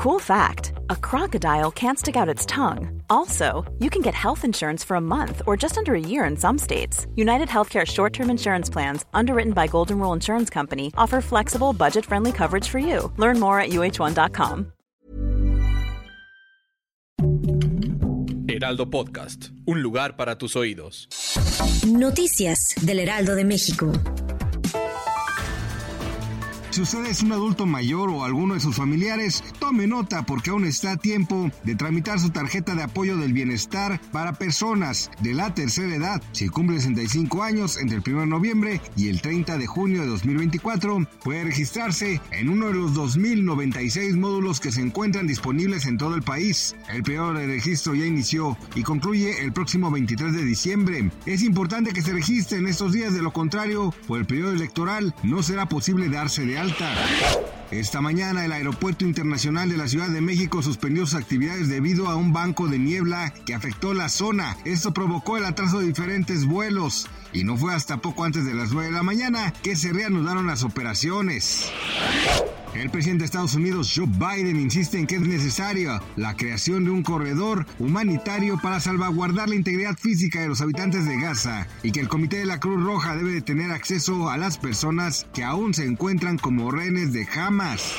Cool fact a crocodile can't stick out its tongue. Also, you can get health insurance for a month or just under a year in some states. United Healthcare short term insurance plans, underwritten by Golden Rule Insurance Company, offer flexible, budget friendly coverage for you. Learn more at uh1.com. Heraldo Podcast, un lugar para tus oídos. Noticias del Heraldo de México. Si usted es un adulto mayor o alguno de sus familiares, tome nota porque aún está a tiempo de tramitar su tarjeta de apoyo del bienestar para personas de la tercera edad. Si cumple 65 años entre el 1 de noviembre y el 30 de junio de 2024, puede registrarse en uno de los 2.096 módulos que se encuentran disponibles en todo el país. El periodo de registro ya inició y concluye el próximo 23 de diciembre. Es importante que se registre en estos días, de lo contrario, por el periodo electoral no será posible darse de Esta mañana el Aeropuerto Internacional de la Ciudad de México suspendió sus actividades debido a un banco de niebla que afectó la zona. Esto provocó el atraso de diferentes vuelos y no fue hasta poco antes de las 9 de la mañana que se reanudaron las operaciones. El presidente de Estados Unidos, Joe Biden, insiste en que es necesaria la creación de un corredor humanitario para salvaguardar la integridad física de los habitantes de Gaza y que el Comité de la Cruz Roja debe de tener acceso a las personas que aún se encuentran como rehenes de Hamas.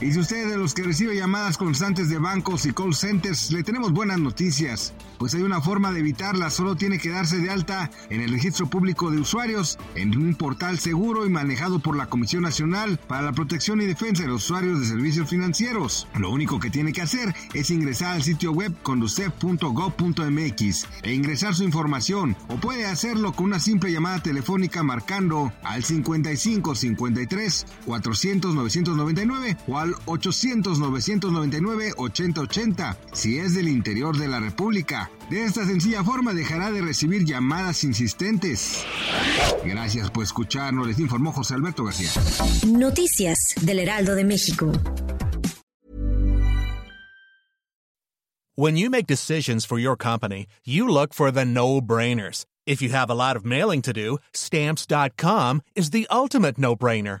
Y si usted es de los que recibe llamadas constantes de bancos y call centers, le tenemos buenas noticias, pues hay una forma de evitarla, solo tiene que darse de alta en el registro público de usuarios en un portal seguro y manejado por la Comisión Nacional para la Protección y Defensa de los Usuarios de Servicios Financieros. Lo único que tiene que hacer es ingresar al sitio web conducef.gov.mx e ingresar su información o puede hacerlo con una simple llamada telefónica marcando al 55 53 400 999 o al 800 999 8080 si es del interior de la República. De esta sencilla forma dejará de recibir llamadas insistentes. Gracias por escucharnos, les informó José Alberto García. Noticias del Heraldo de México. When you make decisions for your company, you look for the no-brainers. If you have a lot of mailing to do, stamps.com is the ultimate no-brainer.